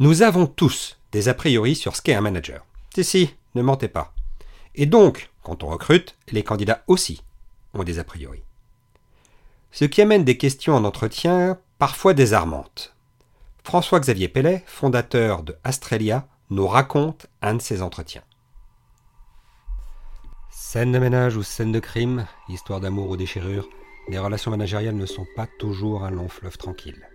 Nous avons tous des a priori sur ce qu'est un manager. Si, si, ne mentez pas. Et donc, quand on recrute, les candidats aussi ont des a priori. Ce qui amène des questions en entretien parfois désarmantes. François-Xavier Pellet, fondateur de Astrelia, nous raconte un de ces entretiens. Scène de ménage ou scène de crime, histoire d'amour ou déchirure, les relations managériales ne sont pas toujours un long fleuve tranquille.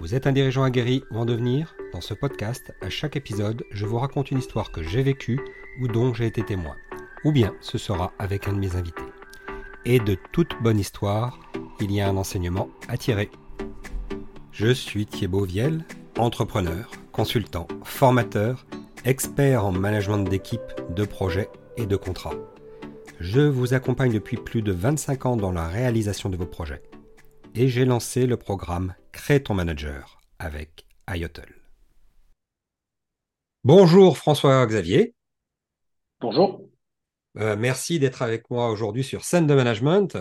Vous êtes un dirigeant aguerri ou en devenir? Dans ce podcast, à chaque épisode, je vous raconte une histoire que j'ai vécue ou dont j'ai été témoin. Ou bien ce sera avec un de mes invités. Et de toute bonne histoire, il y a un enseignement à tirer. Je suis Thierry Viel, entrepreneur, consultant, formateur, expert en management d'équipe, de projets et de contrats. Je vous accompagne depuis plus de 25 ans dans la réalisation de vos projets. Et j'ai lancé le programme Crée ton manager avec IOTL. Bonjour François-Xavier. Bonjour. Euh, merci d'être avec moi aujourd'hui sur Scène de Management.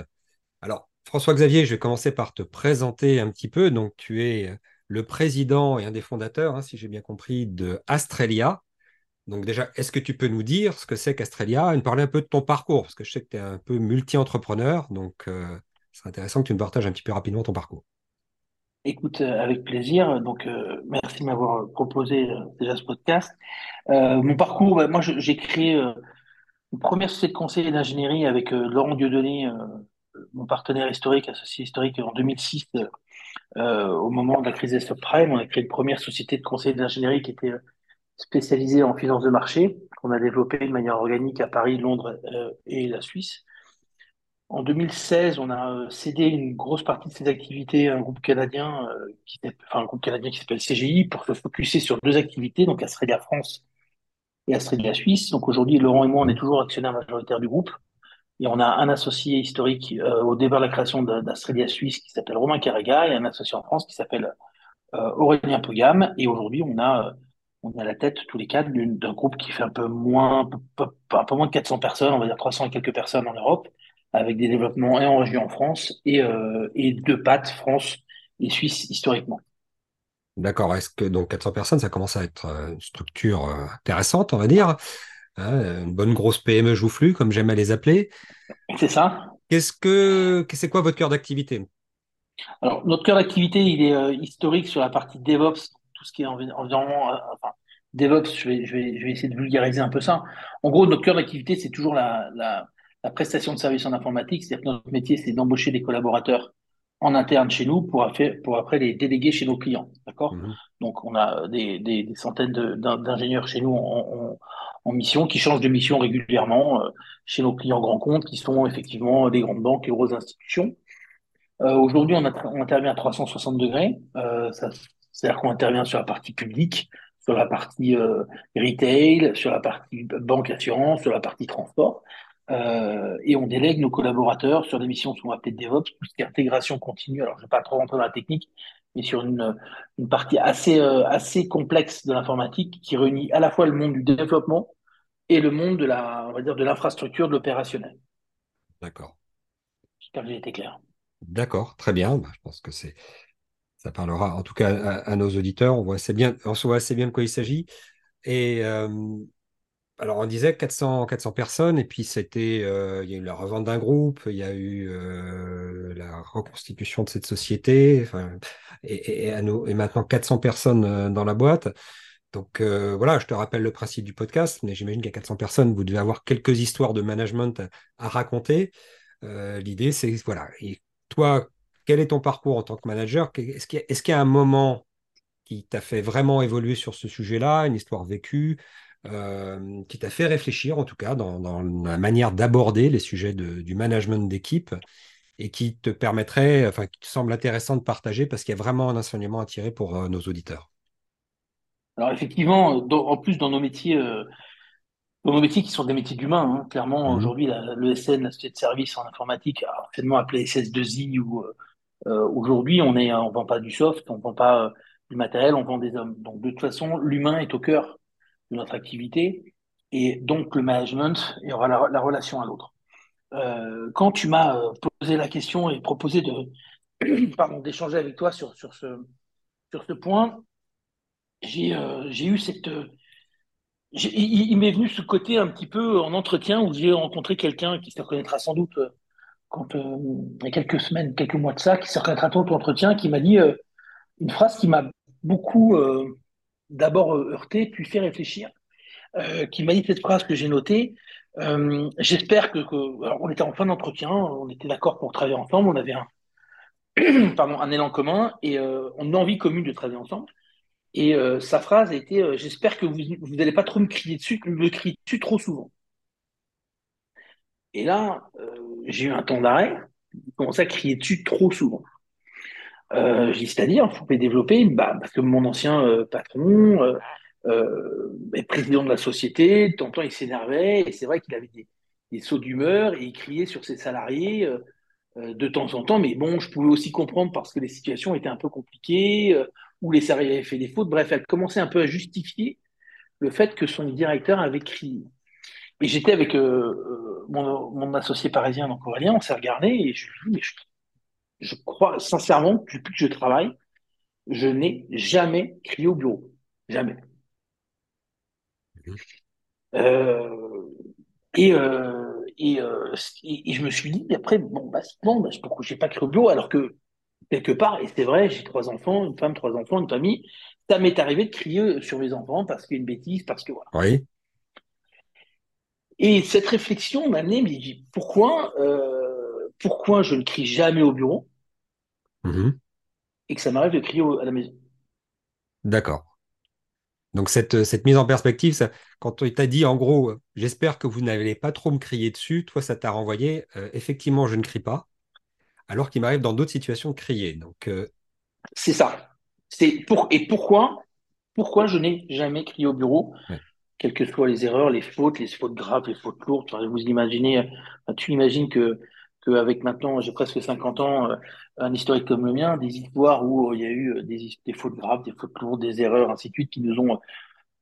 Alors, François-Xavier, je vais commencer par te présenter un petit peu. Donc, tu es le président et un des fondateurs, hein, si j'ai bien compris, de Astrelia. Donc déjà, est-ce que tu peux nous dire ce que c'est qu'Astrelia et nous parler un peu de ton parcours? Parce que je sais que tu es un peu multi-entrepreneur, donc euh, c'est intéressant que tu nous partages un petit peu rapidement ton parcours. Écoute, euh, avec plaisir. Donc, euh, merci de m'avoir proposé déjà ce podcast. mon parcours, bah, moi, j'ai créé une première société de conseil d'ingénierie avec Laurent Dieudonné, mon partenaire historique, associé historique en 2006, au moment de la crise des subprimes. On a créé une première société de conseil d'ingénierie qui était spécialisé en finance de marché, qu'on a développé de manière organique à Paris, Londres euh, et la Suisse. En 2016, on a euh, cédé une grosse partie de ces activités à un groupe canadien, euh, qui, enfin un groupe canadien qui s'appelle CGI, pour se focuser sur deux activités, donc Astrelia France et Astrelia Suisse. Donc aujourd'hui, Laurent et moi, on est toujours actionnaires majoritaires du groupe. Et on a un associé historique au départ de la création d'Astrelia Suisse qui s'appelle Romain Carrega et un associé en France qui s'appelle Aurélien Pogam. Et aujourd'hui, on a on est à la tête tous les quatre d'un groupe qui fait un peu moins, un peu moins de 400 personnes, on va dire 300 et quelques personnes en Europe, avec des développements et en région en France et, euh, et deux pattes, France et Suisse historiquement. D'accord. Est-ce que donc 400 personnes, ça commence à être euh, une structure euh, intéressante, on va dire, hein, une bonne grosse PME joufflue, comme j'aime à les appeler. C'est ça. Qu'est-ce que c'est quoi votre cœur d'activité? Alors notre cœur d'activité, il est historique sur la partie DevOps, tout ce qui est environnement, euh, enfin, DevOps, je vais, je, vais, je vais essayer de vulgariser un peu ça. En gros, notre cœur d'activité, c'est toujours la, la, la, prestation de services en informatique. C'est-à-dire que notre métier, c'est d'embaucher des collaborateurs en interne chez nous pour, pour après les déléguer chez nos clients. D'accord? Mhm. Donc, on a des, des, des centaines d'ingénieurs chez nous en, en, mission qui changent de mission régulièrement euh, chez nos clients grands comptes qui sont effectivement des grandes banques et grosses institutions. Euh, Aujourd'hui, on, on, intervient à 360 degrés. Euh, c'est-à-dire qu'on intervient sur la partie publique, sur la partie retail, sur la partie banque assurance, sur la partie transport. Euh, et on délègue nos collaborateurs sur des missions qu'on appelées DevOps, tout ce qui est intégration continue. Alors, je ne vais pas trop rentrer dans la technique, mais sur une, une partie assez, euh, assez complexe de l'informatique qui réunit à la fois le monde du développement et le monde de la, on va dire, de l'infrastructure, de l'opérationnel. D'accord. J'espère que j'ai été clair. D'accord, très bien. Bah, je pense que c'est ça parlera en tout cas à, nos auditeurs. On voit assez bien, on voit assez bien de quoi il s'agit. Et euh, alors, on disait 400, 400 personnes, et puis c'était, euh, il y a eu la revente d'un groupe, il y a eu euh, la reconstitution de cette société, et, maintenant 400 personnes dans la boîte. Donc voilà, je te rappelle le principe du podcast, mais j'imagine qu'à 400 personnes, vous devez avoir quelques histoires de management à, raconter. L'idée, c'est voilà, et toi, quel est ton parcours en tant que manager? Est-ce qu'il y, a un moment qui t'a fait vraiment évoluer sur ce sujet-là, une histoire vécue, euh, qui t'a fait réfléchir en tout cas dans, la manière d'aborder les sujets du management d'équipe et qui te permettrait, enfin, qui te semble intéressant de partager parce qu'il y a vraiment un enseignement à tirer pour euh, nos auditeurs. Alors effectivement, en plus dans nos métiers, euh, dans nos métiers qui sont des métiers d'humains, hein, clairement mmh aujourd'hui le SN, la société de service en informatique, anciennement appelée SS2I ou aujourd'hui, on on vend pas du soft, on vend pas du matériel, on vend des hommes. Donc de toute façon, l'humain est au cœur de notre activité et donc le management y aura la, relation à l'autre. Euh, quand tu m'as posé la question et proposé de pardon d'échanger avec toi sur sur ce sur ce point, j'ai euh, eu cette. euh, il m'est venu ce côté un petit peu en entretien où j'ai rencontré quelqu'un qui se reconnaîtra sans doute euh, quand, euh, il y a quelques semaines, quelques mois de ça, qui se reconnaîtra dans l'entretien, qui m'a dit euh, une phrase qui m'a beaucoup euh, d'abord euh, heurté, puis fait réfléchir, euh, qui m'a dit cette phrase que j'ai notée. Euh, j'espère que, alors, on était en fin d'entretien, on était d'accord pour travailler ensemble, on avait un, élan commun et on a envie commune de travailler ensemble. Et sa phrase a été J'espère que vous n'allez pas trop me crier dessus, me crier dessus trop souvent. Et là, j'ai eu un temps d'arrêt, j'ai commencé à crier dessus trop souvent. Euh, je c'est-à-dire, faut les développer, bah, parce que mon ancien euh, patron euh, euh, président de la société, de temps en temps il s'énervait, et c'est vrai qu'il avait des, sauts d'humeur, et il criait sur ses salariés de temps en temps, mais bon, je pouvais aussi comprendre parce que les situations étaient un peu compliquées, où les salariés avaient fait des fautes, bref, elle commençait un peu à justifier le fait que son directeur avait crié. Et j'étais avec mon, mon associé parisien, donc Aurélien, on s'est regardé, et je lui ai dit, mais je, je crois sincèrement que depuis que je travaille, je n'ai jamais crié au bureau. Jamais. Euh, et, euh, et, euh, et, et je me suis dit, après, bon, bah, bah, pourquoi j'ai pas crié au bureau alors que quelque part, et c'est vrai, j'ai trois enfants, une femme, trois enfants, une famille, ça m'est arrivé de crier sur mes enfants parce qu'il y a une bêtise, parce que voilà. Oui. Et cette réflexion m'a amené, mais pourquoi, euh, pourquoi je ne crie jamais au bureau Mhm. et que ça m'arrive de crier au- à la maison? D'accord. Donc cette, cette mise en perspective, ça- quand on t'a dit en gros, euh, j'espère que vous n'allez pas trop me crier dessus, toi ça t'a renvoyé, euh, effectivement je ne crie pas, alors qu'il m'arrive dans d'autres situations de crier. Donc euh, C'est ça. C'est pour, et pourquoi, pourquoi je n'ai jamais crié au bureau? ouais. quelles que soient les erreurs, les fautes, les fautes graves, les fautes lourdes. Enfin, vous imaginez, tu imagines que, que avec maintenant, j'ai presque 50 ans, euh, un historique comme le mien, des histoires où euh, il y a eu euh, des, fautes graves, des fautes lourdes, des erreurs, ainsi de suite, qui nous ont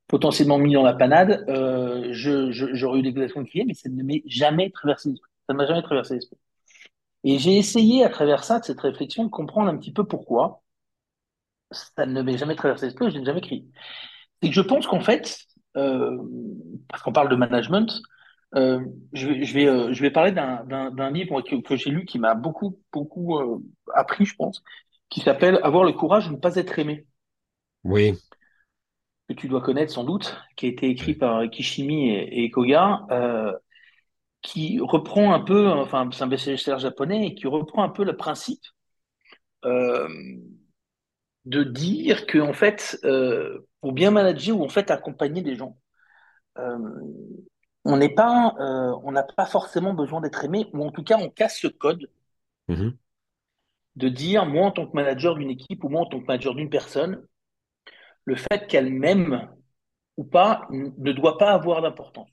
potentiellement mis dans la panade, euh, je, je- j'aurais eu l'expression de crier, mais ça ne m'est jamais traversé l'esprit. Ça ne m'a jamais traversé l'esprit. Et j'ai essayé, à travers ça, de cette réflexion, de comprendre un petit peu pourquoi ça ne m'est jamais traversé l'esprit, je n'ai jamais crié. C'est que je pense qu'en fait, parce qu'on parle de management, euh, je vais, je vais, euh, je vais parler d'un, livre que, que j'ai lu qui m'a beaucoup, beaucoup euh, appris, je pense, qui s'appelle Avoir le courage de ne pas être aimé, oui, que tu dois connaître sans doute, qui a été écrit par Kishimi et, et Koga, qui reprend un peu, enfin, c'est un best-seller japonais, et qui reprend un peu le principe de dire que, en fait, pour bien manager ou en fait accompagner des gens, on n'est pas, euh, on n'a pas forcément besoin d'être aimé, ou en tout cas, on casse ce code Mhm. de dire, moi, en tant que manager d'une équipe ou moi, en tant que manager d'une personne, le fait qu'elle m'aime ou pas ne doit pas avoir d'importance.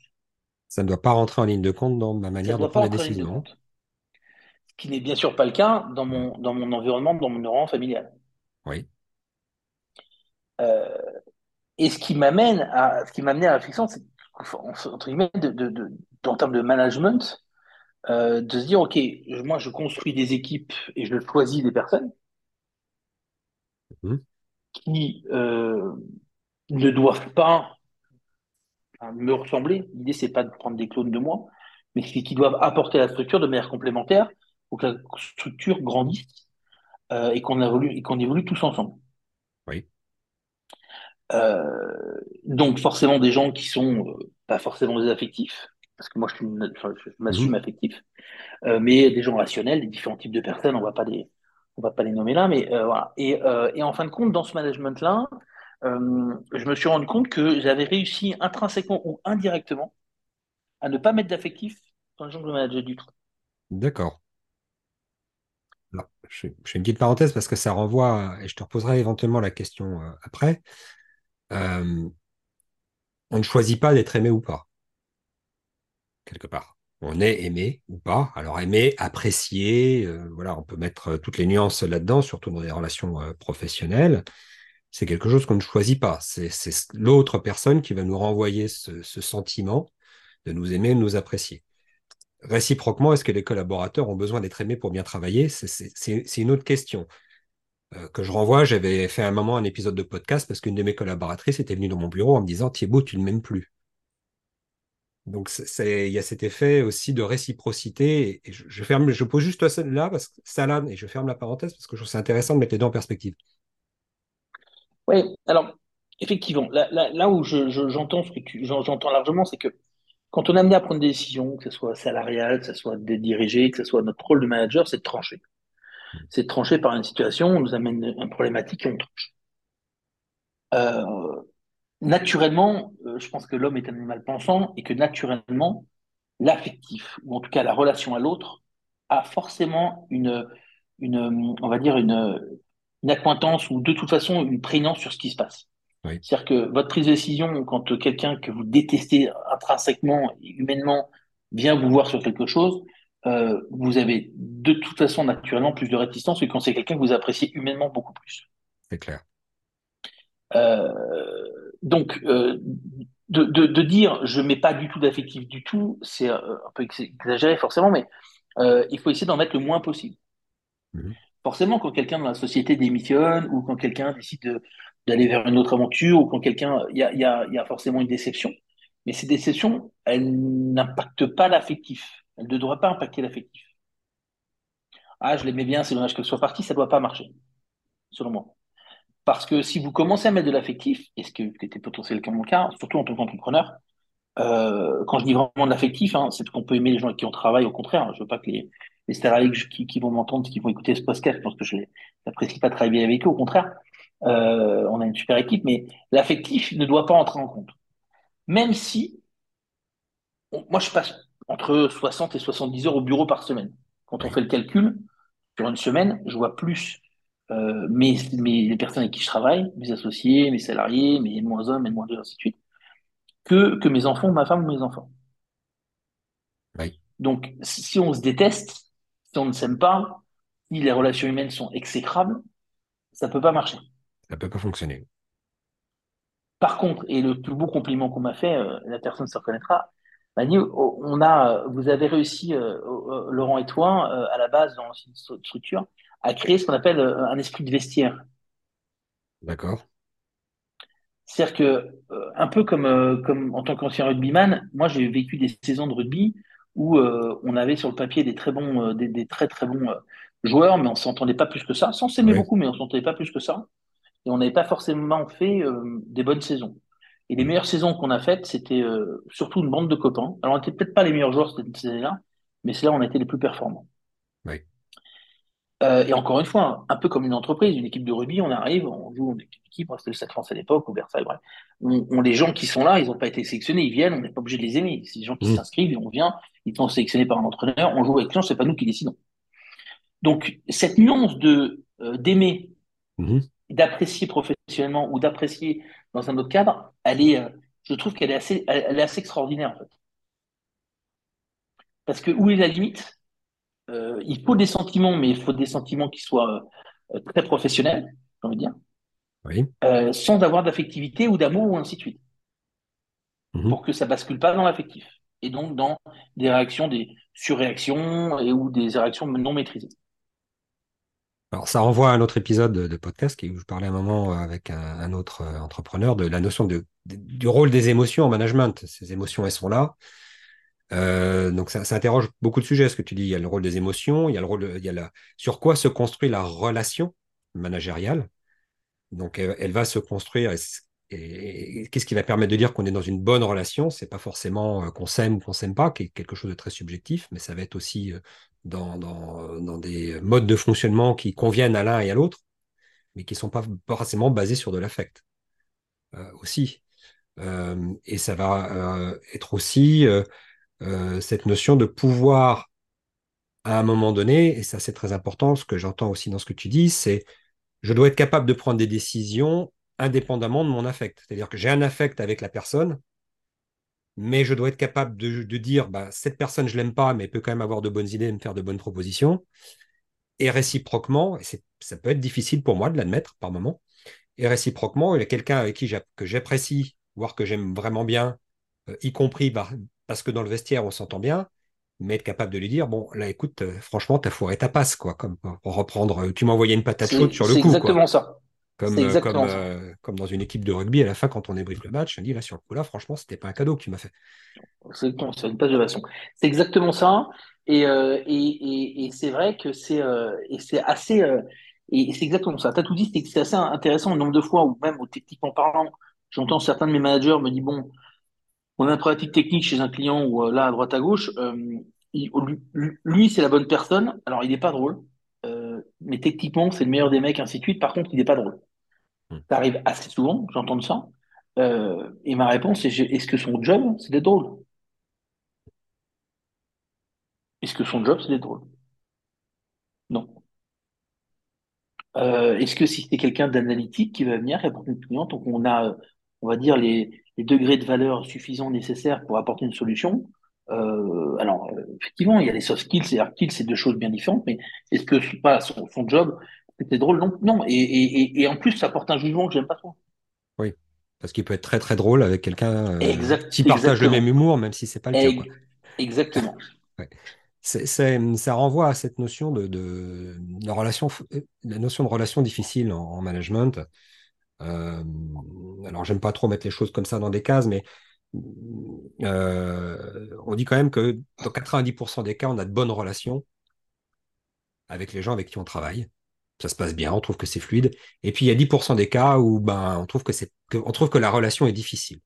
Ça ne doit pas rentrer en ligne de compte dans ma Ça ne manière de doit pas prendre des entrer en ligne de décisions. compte. Ce qui n'est bien sûr pas le cas dans mon, dans mon environnement, dans mon rang familial. Oui. Euh, et ce qui m'amène à, ce qui m'a amené à la réflexion, c'est, entre guillemets, de, de, de- en termes de management, euh, de se dire, OK, moi, je construis des équipes et je choisis des personnes Mhm. qui euh, ne doivent pas me ressembler. L'idée, c'est pas de prendre des clones de moi, mais c'est qui doivent apporter à la structure de manière complémentaire pour que la structure grandisse euh, et qu'on évolue, et qu'on évolue tous ensemble. Euh, donc forcément des gens qui sont euh, pas forcément des affectifs, parce que moi je, m'assume Mhm. affectif, euh, mais des gens rationnels, des différents types de personnes, on va pas les, on va pas les nommer là, mais euh, voilà. Et, euh, et en fin de compte, dans ce management-là, je me suis rendu compte que j'avais réussi intrinsèquement ou indirectement à ne pas mettre d'affectif dans les gens que je manageais du tout. D'accord. Je, je fais une petite parenthèse parce que ça renvoie, et je te reposerai éventuellement la question après. Euh, on ne choisit pas d'être aimé ou pas, quelque part. On est aimé ou pas. Alors aimé, apprécié, euh, voilà, on peut mettre euh, toutes les nuances là-dedans, surtout dans les relations euh, professionnelles. C'est quelque chose qu'on ne choisit pas. C'est l'autre personne qui va nous renvoyer ce, ce sentiment de nous aimer, de nous apprécier. Réciproquement, est-ce que les collaborateurs ont besoin d'être aimés pour bien travailler? C'est une autre question. Euh, que je renvoie. J'avais fait un moment un épisode de podcast parce qu'une de mes collaboratrices était venue dans mon bureau en me disant Thibaut, tu ne m'aimes plus. Donc il y a cet effet aussi de réciprocité. Je, ferme, je pose juste celle-là, parce que ça là, et je ferme la parenthèse parce que je trouve c'est intéressant de mettre les deux en perspective. Oui, alors effectivement, là, où j'entends ce que largement, c'est que quand on est amené à prendre des décisions, que ce soit salarial, que ce soit des dirigés, que ce soit notre rôle de manager, c'est de trancher. C'est de trancher par une situation, on nous amène une problématique et on tranche. Euh, naturellement, euh, je pense que l'homme est un animal pensant et que naturellement, l'affectif, ou en tout cas la relation à l'autre, a forcément une, une, on va dire une, une accointance ou de toute façon une prégnance sur ce qui se passe. C'est-à-dire que votre prise de décision, quand quelqu'un que vous détestez intrinsèquement, humainement, vient vous voir sur quelque chose, euh, vous avez de toute façon naturellement plus de réticence que quand c'est quelqu'un que vous appréciez humainement beaucoup plus. C'est clair. Euh, donc, euh, de, de, de, dire je mets pas du tout d'affectif du tout, c'est un peu exagéré forcément, mais il faut essayer d'en mettre le moins possible. Mhm. Forcément, quand quelqu'un dans la société démissionne ou quand quelqu'un décide d'aller vers une autre aventure ou quand quelqu'un, il y a, y, a, y a, forcément une déception. Mais ces déceptions, elles n'impactent pas l'affectif. Ne devraient pas impacter l'affectif. Ah, je l'aimais bien, c'est dommage qu'elle soit partie, ça ne doit pas marcher, selon moi. Parce que si vous commencez à mettre de l'affectif, et ce qui était potentiellement mon cas, surtout en tant qu'entrepreneur, euh, quand je dis vraiment de l'affectif, hein, c'est qu'on peut aimer les gens avec qui on travaille, au contraire. Je veux pas que les, les qui, vont m'entendre, qui vont écouter ce podcast, je pense que je n'apprécie pas travailler avec eux, au contraire. Euh, on a une super équipe, mais l'affectif ne doit pas entrer en compte. Même si, moi je passe entre 60 et 70 heures au bureau par semaine. Quand on fait le calcul, sur une semaine, je vois plus euh, mes, mes, les personnes avec qui je travaille, mes associés, mes salariés, mes moins un, mes moins deux, ainsi de suite, que, que mes enfants, ma femme ou mes enfants. Donc, si on se déteste, si on ne s'aime pas, si les relations humaines sont exécrables, ça ne peut pas marcher. Ça ne peut pas fonctionner. Par contre, et le plus beau compliment qu'on m'a fait, euh, la personne se reconnaîtra, oh, on a, vous avez réussi, euh, Laurent et toi, à la base dans cette structure, à créer ce qu'on appelle euh, un esprit de vestiaire. D'accord. C'est-à-dire que, euh, un peu comme, euh, comme en tant qu'ancien rugbyman, moi j'ai vécu des saisons de rugby où on avait sur le papier des très bons, des, très très bons joueurs, mais on s'entendait pas plus que ça. Sans s'aimer beaucoup, mais on s'entendait pas plus que ça. Et on n'avait pas forcément fait des bonnes saisons. Et les meilleures saisons qu'on a faites, c'était surtout une bande de copains. Alors on n'était peut-être pas les meilleurs joueurs cette année-là, mais c'est là où on a été les plus performants. Oui. Euh, et encore une fois, un peu comme une entreprise, une équipe de rugby, on arrive, on joue, on est une équipe, c'était le Stade France à l'époque, ou Versailles, bref. On, les gens qui sont là, ils n'ont pas été sélectionnés, ils viennent, on n'est pas obligé de les aimer. C'est des gens qui mmh. s'inscrivent et on vient, ils sont sélectionnés par un entraîneur, on joue avec eux, c'est pas nous qui décidons. Donc, cette nuance de euh, d'aimer, mmh. d'apprécier professionnellement ou d'apprécier dans un autre cadre, elle est, euh, je trouve qu'elle est assez, elle est assez extraordinaire, en fait. Parce que où est la limite? Euh, il faut des sentiments, mais il faut des sentiments qui soient euh, très professionnels, j'ai envie de dire, oui. Euh, sans avoir d'affectivité ou d'amour ou ainsi de suite, mhm. pour que ça bascule pas dans l'affectif et donc dans des réactions, des surréactions et ou des réactions non maîtrisées. Alors, ça renvoie à un autre épisode de, podcast où je parlais un moment avec un, autre entrepreneur de la notion de, du rôle des émotions en management. Ces émotions, elles sont là. Euh, donc ça, interroge beaucoup de sujets, ce que tu dis. Il y a le rôle des émotions, il y a le rôle, il y a la, sur quoi se construit la relation managériale. Donc elle, va se construire. Qu'est-ce qui va permettre de dire qu'on est dans une bonne relation? C'est pas forcément euh, qu'on s'aime ou qu'on s'aime pas, qui est quelque chose de très subjectif, mais ça va être aussi euh, dans, des modes de fonctionnement qui conviennent à l'un et à l'autre, mais qui sont pas forcément basés sur de l'affect aussi. et ça va être aussi euh, cette notion de pouvoir à un moment donné, et ça c'est très important, ce que j'entends aussi dans ce que tu dis, c'est je dois être capable de prendre des décisions indépendamment de mon affect. C'est-à-dire que j'ai un affect avec la personne, mais je dois être capable de, dire bah, cette personne, je l'aime pas, mais elle peut quand même avoir de bonnes idées et me faire de bonnes propositions. Et réciproquement, et ça peut être difficile pour moi de l'admettre par moment, et réciproquement, il y a quelqu'un avec qui que j'apprécie, voire que j'aime vraiment bien, euh, y compris parce que dans le vestiaire, on s'entend bien, mais être capable de lui dire, bon, là, écoute, euh, franchement, t'as foiré ta passe, quoi, comme pour reprendre, euh, tu m'as envoyé une patate chaude sur le coup, exactement ça. Comme, euh, comme, comme, dans une équipe de rugby, à la fin, quand on débriefe le match, on dit, là, sur le coup, là, franchement, c'était pas un cadeau que tu m'as fait. C'est une de façon. C'est exactement ça. Et, et, et, et c'est vrai que c'est assez. et c'est exactement ça. Tu as tout dit, c'est assez intéressant le nombre de fois, ou même au techniquement parlant, j'entends certains de mes managers me dire, bon, on a une pratique technique chez un client ou là, à droite à gauche, lui, c'est la bonne personne. Alors, il n'est pas drôle, euh, mais techniquement, c'est le meilleur des mecs, ainsi de suite. Par contre, il n'est pas drôle. Hmm. Ça arrive assez souvent, j'entends ça. Euh, et ma réponse est est-ce que son job, c'est d'être drôle? Est-ce que son job, c'est d'être drôle? Non. Euh, est-ce que si c'est quelqu'un d'analytique qui va venir à une client, donc on a, on va dire, les, degrés de valeur suffisants nécessaires pour apporter une solution, euh, alors, effectivement, il y a les soft skills et hard skills, c'est deux choses bien différentes, mais est-ce que pas son, son job, c'était drôle Non, non. Et, et, et, en plus, ça porte un jugement que j'aime pas trop. Oui, parce qu'il peut être très très drôle avec quelqu'un euh, qui partage le même humour, même si c'est pas le cas. Exactement. ouais. ça renvoie à cette notion de, de, la relation, la notion de relation difficile en, management. Euh, alors, j'aime pas trop mettre les choses comme ça dans des cases, mais euh, on dit quand même que dans 90% des cas, on a de bonnes relations avec les gens avec qui on travaille. Ça se passe bien, on trouve que c'est fluide. Et puis il y a 10% des cas où ben, on, trouve que c'est, on trouve que la relation est difficile.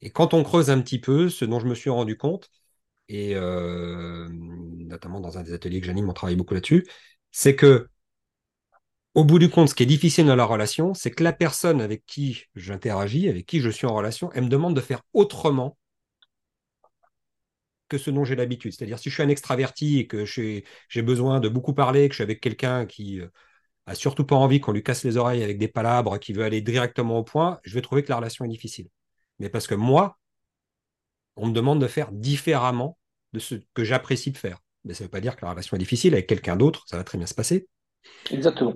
Et quand on creuse un petit peu, ce dont je me suis rendu compte, et euh, notamment dans un des ateliers que j'anime, on travaille beaucoup là-dessus, c'est que au bout du compte, ce qui est difficile dans la relation, c'est que la personne avec qui j'interagis, avec qui je suis en relation, elle me demande de faire autrement que ce dont j'ai l'habitude. C'est-à-dire, si je suis un extraverti et que j'ai besoin de beaucoup parler, que je suis avec quelqu'un qui euh, a surtout pas envie qu'on lui casse les oreilles avec des palabres, qui veut aller directement au point, je vais trouver que la relation est difficile. Mais parce que moi, on me demande de faire différemment de ce que j'apprécie de faire. Mais ça ne veut pas dire que la relation est difficile. Avec quelqu'un d'autre, ça va très bien se passer. Exactement.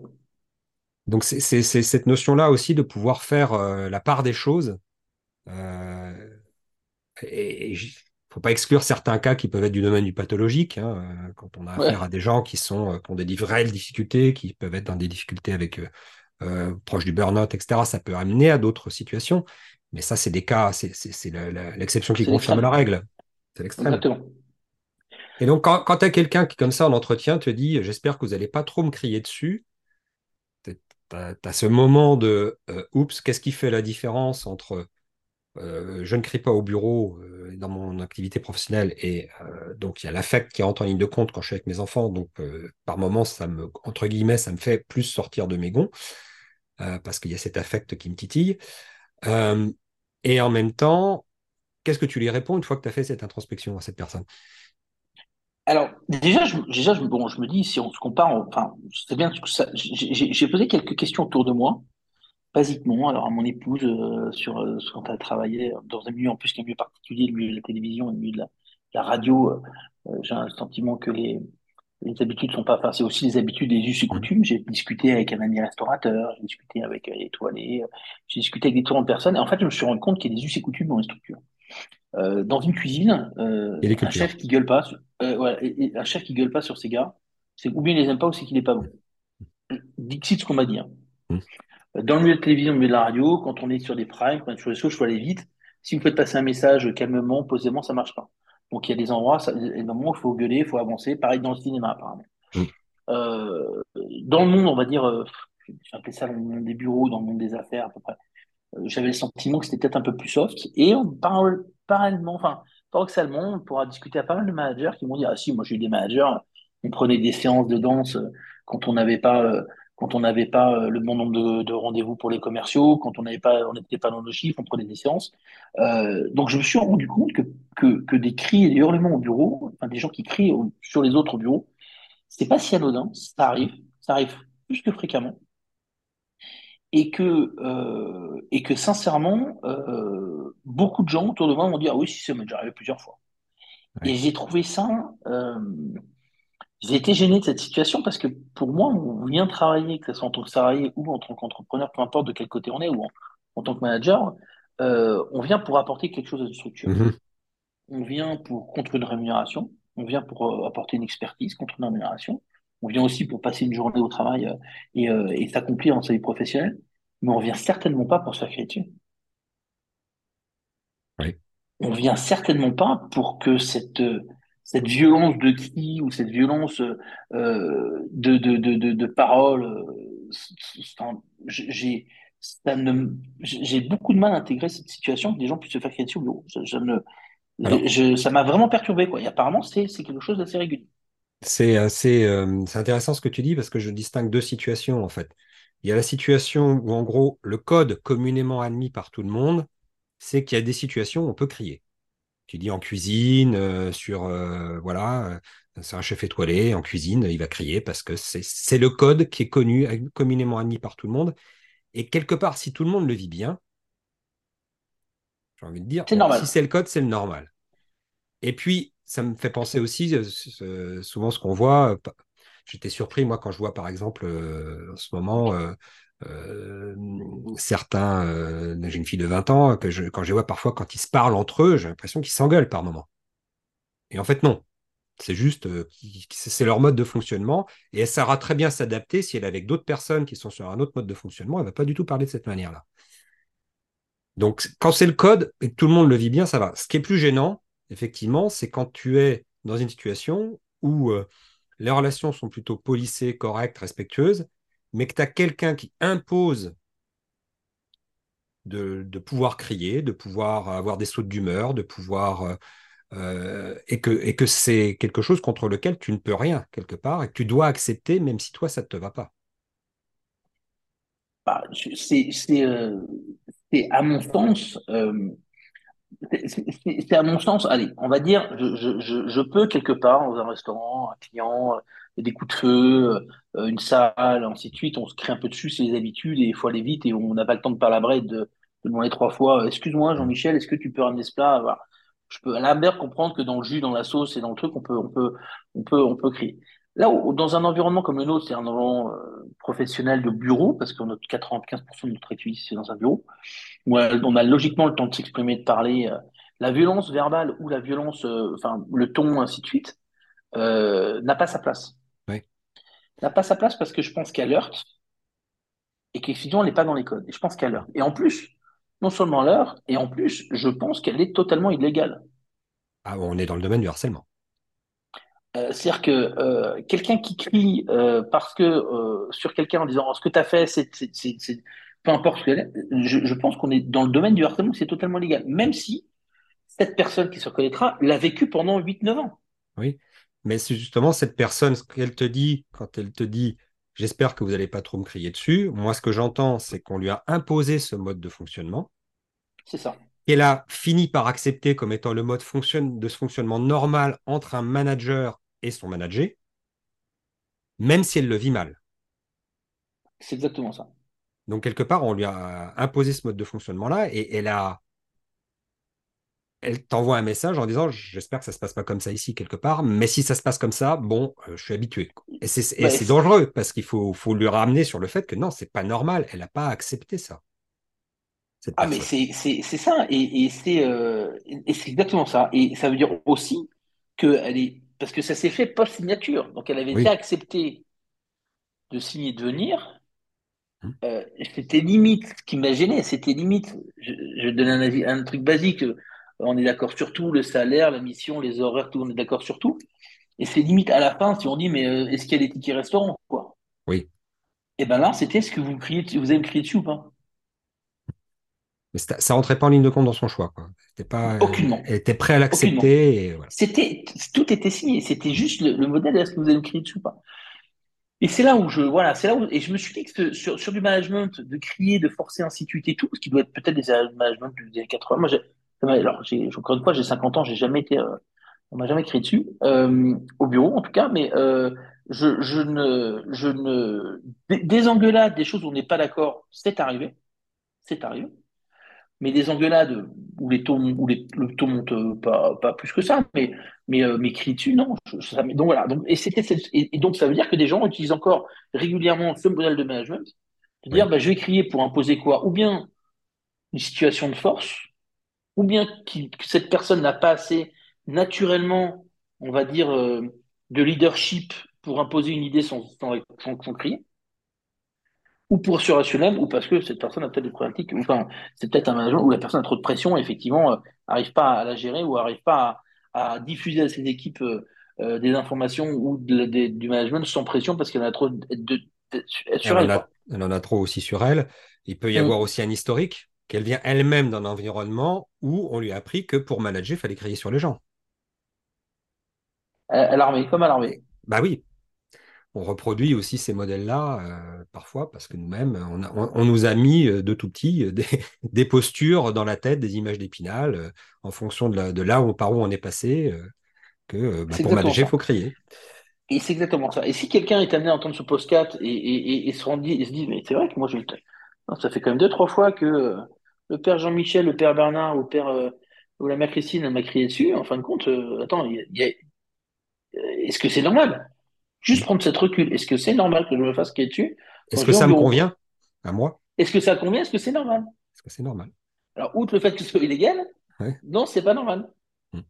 Donc c'est cette notion-là aussi de pouvoir faire euh, la part des choses. Euh, et ne faut pas exclure certains cas qui peuvent être du domaine du pathologique, hein, euh, quand on a affaire à des gens qui, sont, qui ont des vraies difficultés, qui peuvent être dans des difficultés avec proche du burn-out, etc. Ça peut amener à d'autres situations. Mais ça, c'est des cas, c'est l'exception qui confirme la règle. C'est l'extrême. Et donc, quand, quand tu as quelqu'un qui, comme ça, en entretien, te dit J'espère que vous n'allez pas trop me crier dessus, tu as, ce moment de euh, oups, qu'est-ce qui fait la différence entre euh, je ne crie pas au bureau euh, dans mon activité professionnelle et donc il y a l'affect qui rentre en ligne de compte quand je suis avec mes enfants. Donc par moment, ça me, entre guillemets, ça me fait plus sortir de mes gonds parce qu'il y a cet affect qui me titille. et en même temps, qu'est-ce que tu lui réponds une fois que tu as fait cette introspection à cette personne? Alors, déjà, je, déjà je, me dis, si on se compare, enfin, c'est bien. J'ai posé quelques questions autour de moi, basiquement. Alors, à mon épouse, euh, sur, euh, quand elle travaillait dans un milieu, en plus, qui est un milieu particulier, le milieu de la télévision et le milieu de la, radio, euh, j'ai un sentiment que les, les habitudes sont pas. Enfin, c'est aussi les habitudes des us et coutumes. J'ai discuté avec un ami restaurateur, j'ai discuté avec les toilettes, j'ai discuté avec des tours de personnes. Et en fait, je me suis rendu compte qu'il y a des us et coutumes dans les structures. Euh, dans une cuisine, euh, un chef qui gueule pas, euh, un chef qui gueule pas sur ses gars, c'est ou bien il les aime pas ou c'est qu'il est pas bon. Dixit ce qu'on m'a dit. Hein. Dans le milieu de télévision, le milieu de la radio, quand on est sur des primes, quand on est sur les choses, il faut aller vite. Si vous faites passer un message calmement, posément, ça marche pas. Donc il y a des endroits, ça, des moments où il faut gueuler, il faut avancer. Pareil dans le cinéma, apparemment. Hmm. dans le monde, on va dire, j'ai appelé ça le monde des bureaux, dans le monde des affaires à peu près. J'avais le sentiment que c'était peut-être un peu plus soft. Et on parle parallèlement, enfin, paradoxalement, on pourra discuter à pas mal de managers qui m'ont dit Ah, si, moi j'ai eu des managers, on prenait des séances de danse euh, quand on n'avait pas. Euh, quand on n'avait pas euh, le bon nombre de, rendez-vous pour les commerciaux, quand on n'avait pas, on n'était pas dans nos chiffres, on prenait des séances. donc je me suis rendu compte que, que, que, des cris et des hurlements au bureau, enfin des gens qui crient sur les autres au bureau, c'est pas si anodin, ça arrive, ça arrive plus que fréquemment et que, euh, et que sincèrement, euh, beaucoup de gens autour de moi m'ont dit Ah oui, si, ça m'est déjà arrivé plusieurs fois. Et j'ai trouvé ça. Euh, j'ai été gêné de cette situation parce que pour moi, on vient travailler, que ce soit en tant que salarié ou en tant qu'entrepreneur, peu importe de quel côté on est, ou en, tant que manager, on vient pour apporter quelque chose à une structure. Mm-hmm. On vient pour contre une rémunération. on vient pour apporter une expertise contre une rémunération. On vient aussi pour passer une journée au travail et, et s'accomplir dans sa vie professionnelle. Mais on vient certainement pas pour se faire crier dessus. Oui. On vient certainement pas pour que cette cette violence de qui ou cette violence euh, de, de, de, de, parole, j'ai j'ai beaucoup de mal à intégrer cette situation que des gens puissent se faire crier dessus au bureau. Je, je, ça m'a vraiment perturbé. Quoi. Et apparemment, c'est quelque chose d'assez régulier. C'est assez, euh, intéressant ce que tu dis parce que je distingue deux situations en fait. Il y a la situation où en gros le code communément admis par tout le monde, c'est qu'il y a des situations où on peut crier. Tu dis en cuisine, euh, sur euh, voilà, c'est un chef étoilé en cuisine, il va crier parce que c'est le code qui est connu, communément admis par tout le monde. Et quelque part, si tout le monde le vit bien, j'ai envie de dire, si c'est le code, c'est le normal. Et puis, ça me fait penser aussi, euh, souvent ce qu'on voit, euh, j'étais surpris, moi, quand je vois, par exemple, euh, en ce moment, certains, j'ai une fille de 20 ans, que je, quand je vois parfois, quand ils se parlent entre eux, j'ai l'impression qu'ils s'engueulent par moment. Et en fait, non. C'est juste, c'est leur mode de fonctionnement et elle saura très bien s'adapter si elle est avec d'autres personnes qui sont sur un autre mode de fonctionnement. Elle ne va pas du tout parler de cette manière-là. Donc, quand c'est le code et que tout le monde le vit bien, ça va. Ce qui est plus gênant, effectivement, c'est quand tu es dans une situation où les relations sont plutôt polissées, correctes, respectueuses, mais que tu as quelqu'un qui impose de, pouvoir crier, de pouvoir avoir des sautes d'humeur, de pouvoir euh, et que, et que c'est quelque chose contre lequel tu ne peux rien quelque part et que tu dois accepter même si toi ça ne te va pas. Bah, c'est euh, à mon sens, euh, c'est à mon sens, allez, on va dire, je, je, je, peux quelque part dans un restaurant, un client, des coups de feu, une salle, ainsi de suite, on se crée un peu dessus, c'est les habitudes et il faut aller vite et on n'a pas le temps de palabrer, de, de demander trois fois, excuse-moi Jean-Michel, est-ce que tu peux ramener ce plat je peux à l'inverse comprendre que dans le jus, dans la sauce et dans le truc, on peut, on peut, on peut, on peut crier. Là, dans un environnement comme le nôtre, c'est un environnement euh, professionnel de bureau, parce qu'on a 95% de notre activité, c'est dans un bureau, où euh, on a logiquement le temps de s'exprimer, de parler. Euh, la violence verbale ou la violence, enfin, le ton, ainsi de suite, n'a pas sa place. N'a pas sa place parce que je pense qu'elle heurte et qu'effectivement, elle n'est pas dans les codes. Et je pense qu'elle heurte. Et en plus, non seulement l'heure, et en plus, je pense qu'elle est totalement illégale. Ah, on est dans le domaine du harcèlement. Euh, c'est-à-dire que euh, quelqu'un qui crie euh, parce que sur quelqu'un en disant oh, ce que tu as fait, c'est, peu importe ce qu'elle est, je, pense qu'on est dans le domaine du harcèlement, c'est totalement légal, même si cette personne qui se reconnaîtra l'a vécu pendant 8-9 ans. Oui, mais c'est justement cette personne, ce qu'elle te dit, quand elle te dit J'espère que vous n'allez pas trop me crier dessus. Moi, ce que j'entends, c'est qu'on lui a imposé ce mode de fonctionnement. C'est ça. Elle a fini par accepter comme étant le mode de ce fonctionnement normal entre un manager et son manager, même si elle le vit mal. C'est exactement ça. Donc, quelque part, on lui a imposé ce mode de fonctionnement-là et elle a elle t'envoie un message en disant j'espère que ça se passe pas comme ça ici quelque part, mais si ça se passe comme ça, bon, euh, je suis habitué. Et c'est dangereux parce qu'il faut, faut lui ramener sur le fait que non, c'est pas normal, elle n'a pas accepté ça. Ah mais c'est ça. Et, euh, et c'est exactement ça. Et ça veut dire aussi que elle est parce que ça s'est fait post signature donc elle avait déjà accepté de signer de venir. Hum. euh, c'était limite ce qui m'a gêné. C'était limite je, je donne un, un truc basique on est d'accord sur tout, le salaire, la mission, les horaires, tout, on est d'accord sur tout. Et c'est limite à la fin si on dit, mais euh, est-ce qu'il y a des tickets restaurants quoi? Oui. Et eh bien là, c'était ce que vous criez, vous avez me crier dessus ou pas? Mais ça rentrait pas en ligne de compte dans son choix. Quoi. Pas, Aucunement. Elle était prête à l'accepter. C'était, tout était signé. C'était juste le, modèle. Est-ce que vous allez me crier dessus ou pas? Et c'est là où je, voilà, c'est là où, et je me suis dit que sur, sur du management, de crier, de forcer, ainsi de suite et tout, ce qui doit être peut-être des management des années 80. Moi, alors, encore une fois, j'ai 50 ans, j'ai jamais été, euh, on m'a jamais crié dessus, euh, au bureau en tout cas, mais euh, je, je, ne, je ne, des, engueulades, des choses où on n'est pas d'accord, c'est arrivé, c'est arrivé, mais des engueulades où les taux, où les, le taux monte pas, pas plus que ça, mais, mais, mais cris dessus, non. ça, donc voilà. Donc, et, c'était, et, donc ça veut dire que des gens utilisent encore régulièrement ce modèle de management, de dire, bah, je vais crier pour imposer quoi? Ou bien une situation de force, ou bien que cette personne n'a pas assez naturellement on va dire, euh, de leadership pour imposer une idée sans, sans, sans, sans crier, ou pour être rationnel, ou parce que cette personne a peut-être des problématiques, enfin, c'est peut-être un management où la personne a trop de pression et effectivement, n'arrive euh, pas à la gérer ou n'arrive pas à, à, diffuser à ses équipes euh, des informations ou de, de, du management sans pression parce qu'elle en a trop de, de, sur elle. Elle en, a, elle en, a, trop aussi sur elle. Il peut y mmh. avoir aussi un historique qu'elle vient elle-même d'un environnement où on lui a appris que pour manager, il fallait crier sur les gens. À l'armée, comme à l'armée. Bah oui, on reproduit aussi ces modèles-là euh, parfois parce que nous-mêmes, on, on, on, nous a mis euh, de tout petit euh, des, des, postures dans la tête, des images d'épinal, euh, en fonction de, la, de, là où, par où on est passé, euh, que bah, pour manager, il faut crier. Et c'est exactement ça. Et si quelqu'un est amené à entendre ce post-4 et, et, et, se, rendit, et se dit, mais c'est vrai que moi, je... non, ça fait quand même deux, trois fois que le père Jean-Michel, le père Bernard ou, père, ou la mère Christine m'a crié dessus. En fin de compte, attends, y y a... est-ce que c'est normal? Juste prendre cette recul. Est-ce que c'est normal que je me fasse crier dessus? Est-ce que ça me convient? À moi? Est-ce que ça convient? Est-ce que c'est normal? Est-ce que c'est normal? Alors, outre le fait que ce soit illégal, ouais. non, c'est pas normal. Hmm.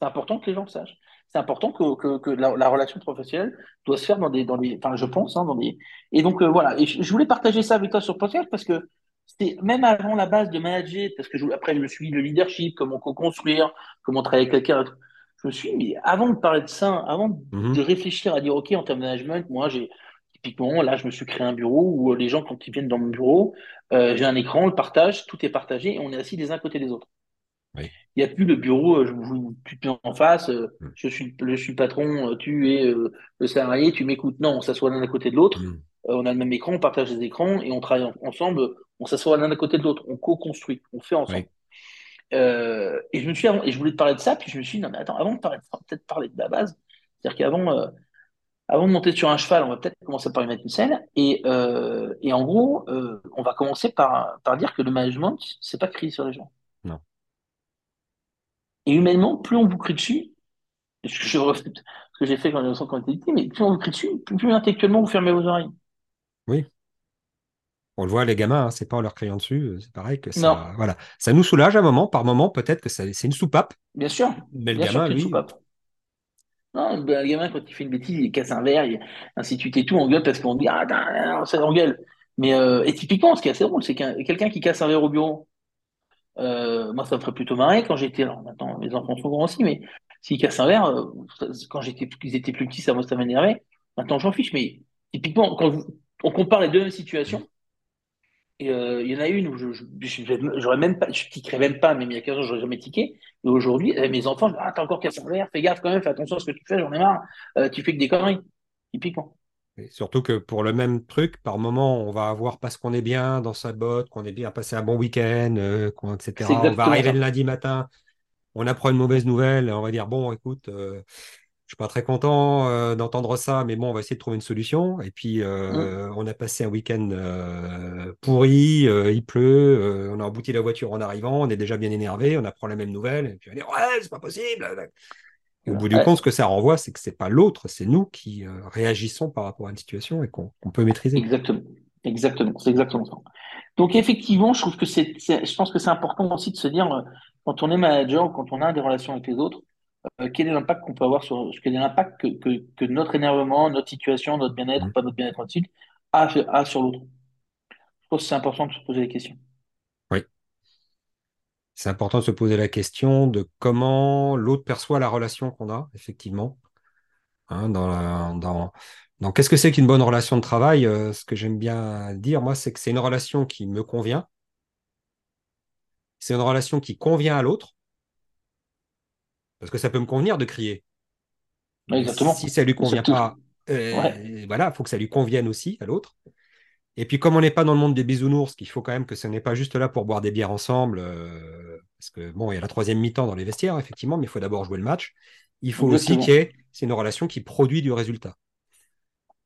C'est important que les le le sachent. C'est important que, que, que la, la, relation professionnelle doit se faire dans des, dans des, enfin, je pense, hein, dans des. Et donc euh, voilà. Et je, je, voulais partager ça avec toi sur podcast parce que c'est même avant la base de manager, parce que je, après je me suis dit le leadership, comment co-construire, comment travailler avec quelqu'un je me suis dit, mais avant de parler de ça, avant Mhm. de réfléchir à dire, OK, en termes de management, moi, j'ai typiquement, là, je me suis créé un bureau où euh, les gens, quand ils viennent dans mon bureau, euh, j'ai un écran, on le partage, tout est partagé et on est assis les uns à côté des autres. Oui. Il n'y a plus le bureau, euh, je vous tu te mets en face, euh, Mhm. je suis, je suis le patron, euh, tu es euh, le salarié, tu m'écoutes. Non, on s'assoit l'un à côté de l'autre, euh, on a le même écran, on partage les écrans et on travaille en- ensemble, on s'assoit l'un à côté de l'autre, on co-construit, on fait ensemble. Oui. Euh, et je me suis, et je voulais te parler de ça, puis je me suis dit, non, mais attends, avant de parler peut-être parler de la base. C'est-à-dire qu'avant avant de monter sur un cheval, on va peut-être commencer par y mettre une selle. Et, euh, et en gros, euh, on va commencer par, par dire que le management, c'est pas crier sur les gens. Et humainement, plus on vous crie dessus, je, je, ce que j'ai fait quand, j'étais petit, mais plus on vous crie dessus, plus, plus intellectuellement vous fermez vos oreilles. Oui. On le voit, les gamins, hein, c'est pas en leur criant dessus, c'est pareil que ça, Non. voilà, ça nous soulage à un moment. Par moment, peut-être que c'est une soupape. Bien sûr. Mais le Bien sûr gamin, une soupape. Non, le gamin, quand il fait une bêtise, il casse un verre, il, ainsi de suite et tout, on gueule parce qu'on dit, ah, ça engueule. Mais, euh, et typiquement, ce qui est assez drôle, c'est qu'un quelqu'un qui casse un verre au bureau, euh, moi, ça me ferait plutôt marrer quand j'étais, alors maintenant, mes enfants sont grands aussi, mais s'ils cassent un verre, euh, quand j'étais, ils étaient plus petits, ça, moi, ça m'énervait. Maintenant, j'en fiche, mais typiquement, quand on compare les deux mêmes situations, et euh, il y en a une où je, je, j'aurais même pas, je tiquerais même pas, même il y a 15 ans, j'aurais jamais tiqué. Et aujourd'hui, mes enfants, ah, t'as encore cassé un verre, fais gaffe quand même, fais attention à ce que tu fais, j'en ai marre. Tu fais que des conneries, typiquement. Et surtout que pour le même truc, par moment, on va avoir parce qu'on est bien dans sa botte, qu'on est bien passé un bon week-end, euh, etc. On va arriver le lundi matin, on apprend une mauvaise nouvelle, on va dire bon, écoute, euh, je suis pas très content euh, d'entendre ça, mais bon, on va essayer de trouver une solution. Et puis, euh, mmh. on a passé un week-end pourri, il pleut, on a embouti la voiture en arrivant, on est déjà bien énervé, on apprend la même nouvelle, et puis on dit ouais, c'est pas possible. Et au bout du compte, ce que ça renvoie, c'est que c'est pas l'autre, c'est nous qui réagissons par rapport à une situation et qu'on qu peut maîtriser. Exactement, exactement, c'est exactement ça. Donc effectivement, je trouve que c'est, je pense que c'est important aussi de se dire quand on est manager ou quand on a des relations avec les autres euh, quel est l'impact qu'on peut avoir sur quel est l'impact que, que, que, notre énervement, notre situation, notre bien-être, mmh. pas notre bien-être ensuite, a, a sur l'autre? Je pense que c'est important de se poser la question. C'est important de se poser la question de comment l'autre perçoit la relation qu'on a, effectivement. Hein, dans, la, dans, dans qu'est-ce que c'est qu'une bonne relation de travail euh, Ce que j'aime bien dire, moi, c'est que c'est une relation qui me convient. C'est une relation qui convient à l'autre parce que ça peut me convenir de crier. Exactement. Si ça lui convient pas, euh, ouais. voilà, il faut que ça lui convienne aussi à l'autre. Et puis, comme on n'est pas dans le monde des bisounours, qu'il faut quand même que ce n'est pas juste là pour boire des bières ensemble, euh, parce que bon, il y a la troisième mi-temps dans les vestiaires, effectivement, mais il faut d'abord jouer le match. Il faut Exactement. aussi qu'il y ait, c'est une relation qui produit du résultat.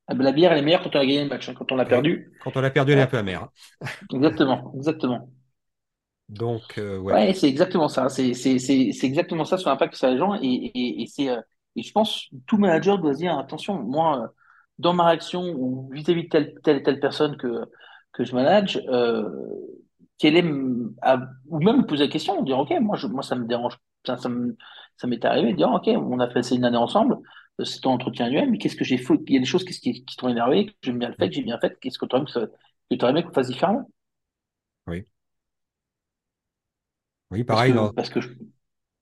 Ah ben la bière, elle est meilleure quand on a gagné le match. Hein. Quand on l'a perdu. Quand on l'a perdu, elle est un peu amère. Hein. Exactement, exactement. Donc, euh, ouais. ouais c'est exactement ça. C'est exactement ça sur l'impact que ça a les gens. Et, et, et euh, et je pense tout manager doit se dire attention, moi, dans ma réaction ou vis-à-vis -vis de telle, telle et telle personne que, que je manage, euh, quelle est, à, ou même me poser la question, dire ok, moi, je, moi ça me dérange ça, ça me- ça m'est arrivé de dire, OK, on a passé une année ensemble, euh, c'est ton entretien annuel, mais qu'est-ce que j'ai fait? Il y a des choses qui, qui t'ont énervé, que j'ai bien fait, que j'ai bien fait, qu'est-ce que tu aurais aimé qu'on fasse différemment? Oui, oui, Parce pareil, que, dans- parce que je-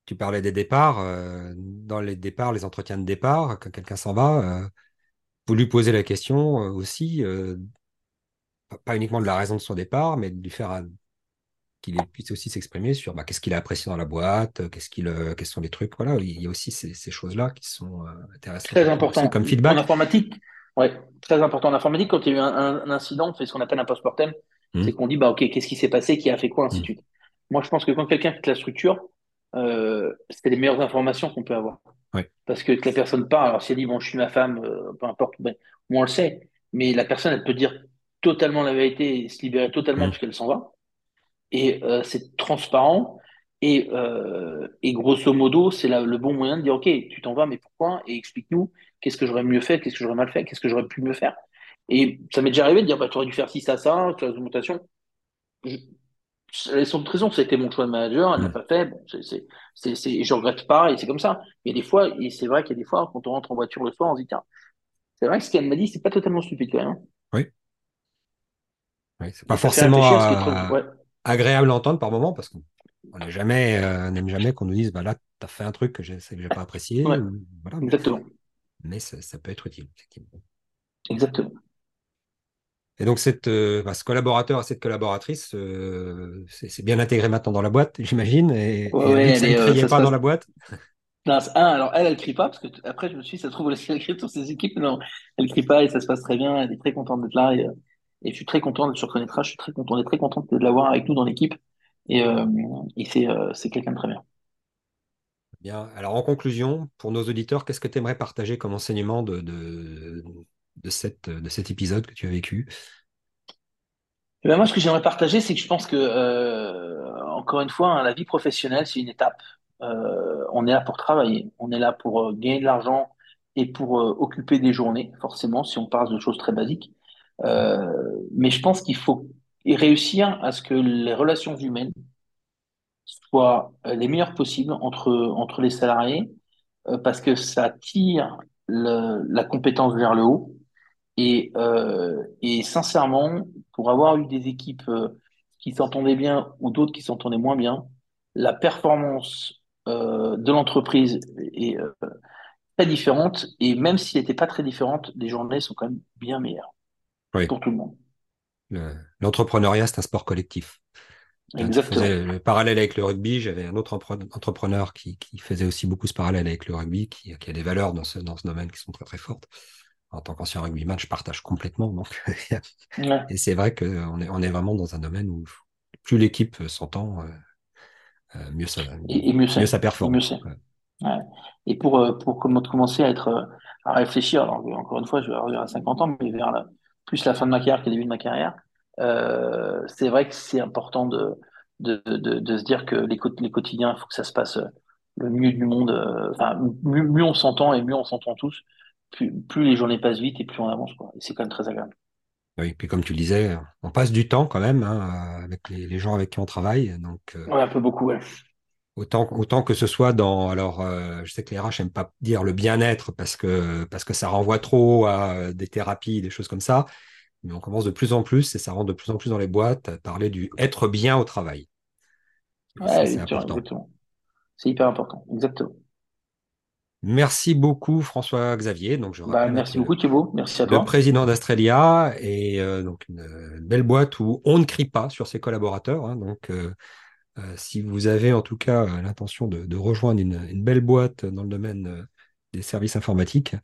tu parlais des départs. euh, dans les départs, les entretiens de départ, quand quelqu'un s'en va, euh, vous lui posez la question euh, aussi, euh, pas uniquement de la raison de son départ, mais de lui faire qu'il puisse aussi s'exprimer sur bah, qu'est-ce qu'il a apprécié dans la boîte, euh, qu'est-ce qu'il, euh, quels sont les trucs. Voilà, il y a aussi ces, ces choses-là qui sont euh, intéressantes très aussi important. comme En feedback. informatique, ouais, très important. En informatique, quand il y a eu un, incident, on fait ce qu'on appelle un post-mortem, c'est Hum, qu'on dit, bah, OK, qu'est-ce qui s'est passé, qui a fait quoi, ainsi de hum, suite. Moi, je pense que quand quelqu'un quitte la structure, euh, c'est les meilleures informations qu'on peut avoir. ouais, Parce que, que la personne part, alors si elle dit, bon, je suis ma femme, euh, peu importe, ben, moi on le sait, mais la personne, elle peut dire totalement la vérité et se libérer totalement hum, puisqu'elle s'en va. Et euh, c'est transparent. Et, euh, et grosso modo, c'est le bon moyen de dire, OK, tu t'en vas, mais pourquoi? Et explique-nous, qu'est-ce que j'aurais mieux fait, qu'est-ce que j'aurais mal fait, qu'est-ce que j'aurais pu mieux faire? Et ça m'est déjà arrivé de dire, bah, tu aurais dû faire ci, ça, ça, tu as augmentation. De raison, c'était mon choix de manager, elle l'a hum. pas fait, bon, c'est, c'est, c'est, je regrette pas, et c'est comme ça. Il y a des fois, et c'est vrai qu'il y a des fois, quand on rentre en voiture le soir, on se dit, tiens, c'est vrai que ce qu'elle m'a dit, c'est pas totalement stupide quand même. hein. Oui, oui. C'est pas forcément euh, ouais, agréable à entendre par moment parce qu'on on n'est jamais, euh, on n'aime jamais qu'on nous dise bah là, tu as fait un truc que j'ai que j'ai pas apprécié. ouais, Ou, voilà, mais, exactement, mais ça, ça peut être utile, effectivement. exactement. Et donc, cette, euh, bah, ce collaborateur et cette collaboratrice, euh, c'est bien intégré maintenant dans la boîte, j'imagine. Et, Ouais, et ouais, vu que elle ne euh, criait se pas dans la boîte, Non, un, alors elle, elle crie pas, parce que après, je me suis dit, ça se trouve, elle crie sur ses équipes, non, elle crie pas et ça se passe très bien, elle est très contente d'être là, et, et je suis très content, tu reconnaîtras, je suis très content, on est très content de l'avoir avec nous dans l'équipe, et, euh, et c'est, c'est quelqu'un de très bien. bien. Alors, en conclusion, pour nos auditeurs, qu'est-ce que tu aimerais partager comme enseignement de, de, de, de cet épisode que tu as vécu? Eh ben, moi, ce que j'aimerais partager, c'est que je pense que, euh, encore une fois, hein, la vie professionnelle, c'est une étape. Euh, on est là pour travailler, on est là pour euh, gagner de l'argent et pour occuper des journées, forcément, si on parle de choses très basiques. Mais je pense qu'il faut réussir à ce que les relations humaines soient les meilleures possibles entre, entre les salariés, parce que ça tire la compétence vers le haut. Et, euh, et sincèrement, pour avoir eu des équipes euh, qui s'entendaient bien ou d'autres qui s'entendaient moins bien, la performance euh, de l'entreprise est euh, très différente. Et même si elle n'était pas très différente, les journées sont quand même bien meilleures Oui, pour tout le monde. le- l'entrepreneuriat, c'est un sport collectif. Hein, Exactement. faisais le parallèle avec le rugby. J'avais un autre entrepreneur qui, qui faisait aussi beaucoup ce parallèle avec le rugby, qui, qui a des valeurs dans ce, dans ce domaine qui sont très très fortes. En tant qu'ancien rugbyman, je partage complètement. Donc, Ouais. et c'est vrai qu'on est, on est vraiment dans un domaine où plus l'équipe s'entend, euh, euh, mieux ça, Et, et mieux ça Et performe. mieux. Ouais. Et pour, euh, pour comm- commencer à être, à réfléchir, alors encore une fois, je vais arriver à 50 ans, mais vers la, plus la fin de ma carrière que le début de ma carrière, euh, c'est vrai que c'est important de, de, de, de se dire que les, quot- les quotidiens, il faut que ça se passe le mieux du monde. Enfin, mieux, mieux on s'entend et mieux on s'entend tous, plus, plus les journées passent vite et plus on avance, quoi. Et c'est quand même très agréable. Oui, puis comme tu le disais, on passe du temps quand même hein, avec les, les gens avec qui on travaille. Donc, euh, Ouais, un peu beaucoup, ouais. Autant, autant que ce soit dans. Alors, euh, je sais que les RH n'aiment pas dire le bien-être parce que, parce que ça renvoie trop à euh, des thérapies, des choses comme ça. Mais on commence de plus en plus, et ça rentre de plus en plus dans les boîtes, à parler du être bien au travail. Ouais, c'est important. C'est hyper important. Exactement. Merci beaucoup, François-Xavier. Donc, je Bah, merci le, beaucoup, Thibaut. Merci à le toi. président d'Astrelia et euh, donc une, une belle boîte où on ne crie pas sur ses collaborateurs. hein. donc, euh, Euh, si vous avez en tout cas euh, l'intention de, de rejoindre une, une belle boîte dans le domaine euh, des services informatiques,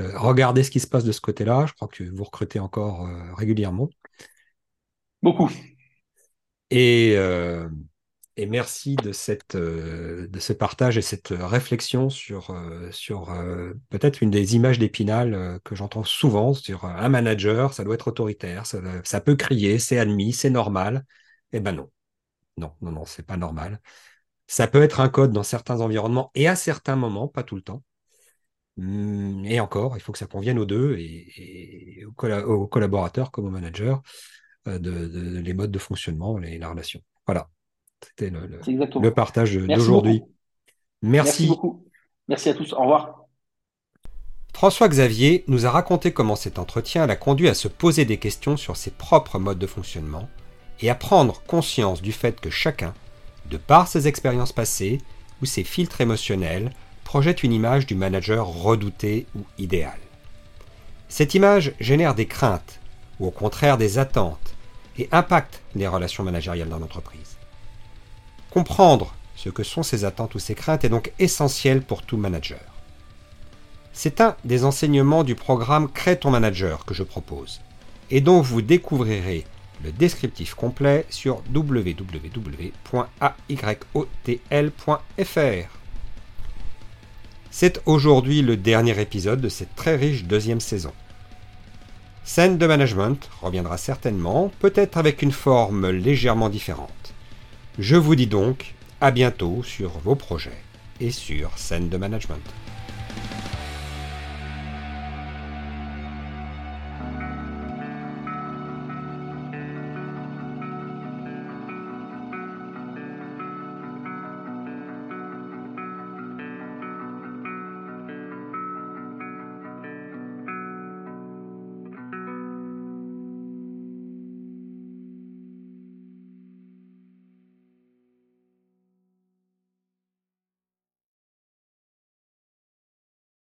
euh, regardez ce qui se passe de ce côté-là. Je crois que vous recrutez encore euh, régulièrement. Beaucoup. Et, euh, et merci de, cette, euh, de ce partage et cette réflexion sur, euh, sur euh, peut-être une des images d'Épinal euh, que j'entends souvent sur un manager, ça doit être autoritaire, ça, ça peut crier, c'est admis, c'est normal. Eh ben non. Non, non, non, c'est pas normal. Ça peut être un code dans certains environnements et à certains moments, pas tout le temps. Hum, Et encore, il faut que ça convienne aux deux, et, aux, aux collaborateurs comme aux managers, euh, de, de- les modes de fonctionnement et la relation. Voilà, c'était le, partage d'aujourd'hui. Merci. Merci beaucoup. Merci à tous. Au revoir. François Xavier nous a raconté comment cet entretien l'a conduit à se poser des questions sur ses propres modes de fonctionnement et à prendre conscience du fait que chacun, de par ses expériences passées ou ses filtres émotionnels, projette une image du manager redouté ou idéal. Cette image génère des craintes ou au contraire des attentes et impacte les relations managériales dans l'entreprise. Comprendre ce que sont ces attentes ou ces craintes est donc essentiel pour tout manager. C'est un des enseignements du programme Crée ton manager que je propose et dont vous découvrirez le descriptif complet sur www.ayotl.fr. C'est aujourd'hui le dernier épisode de cette très riche deuxième saison. Scène de management reviendra certainement, peut-être avec une forme légèrement différente. Je vous dis donc à bientôt sur vos projets et sur scène de management.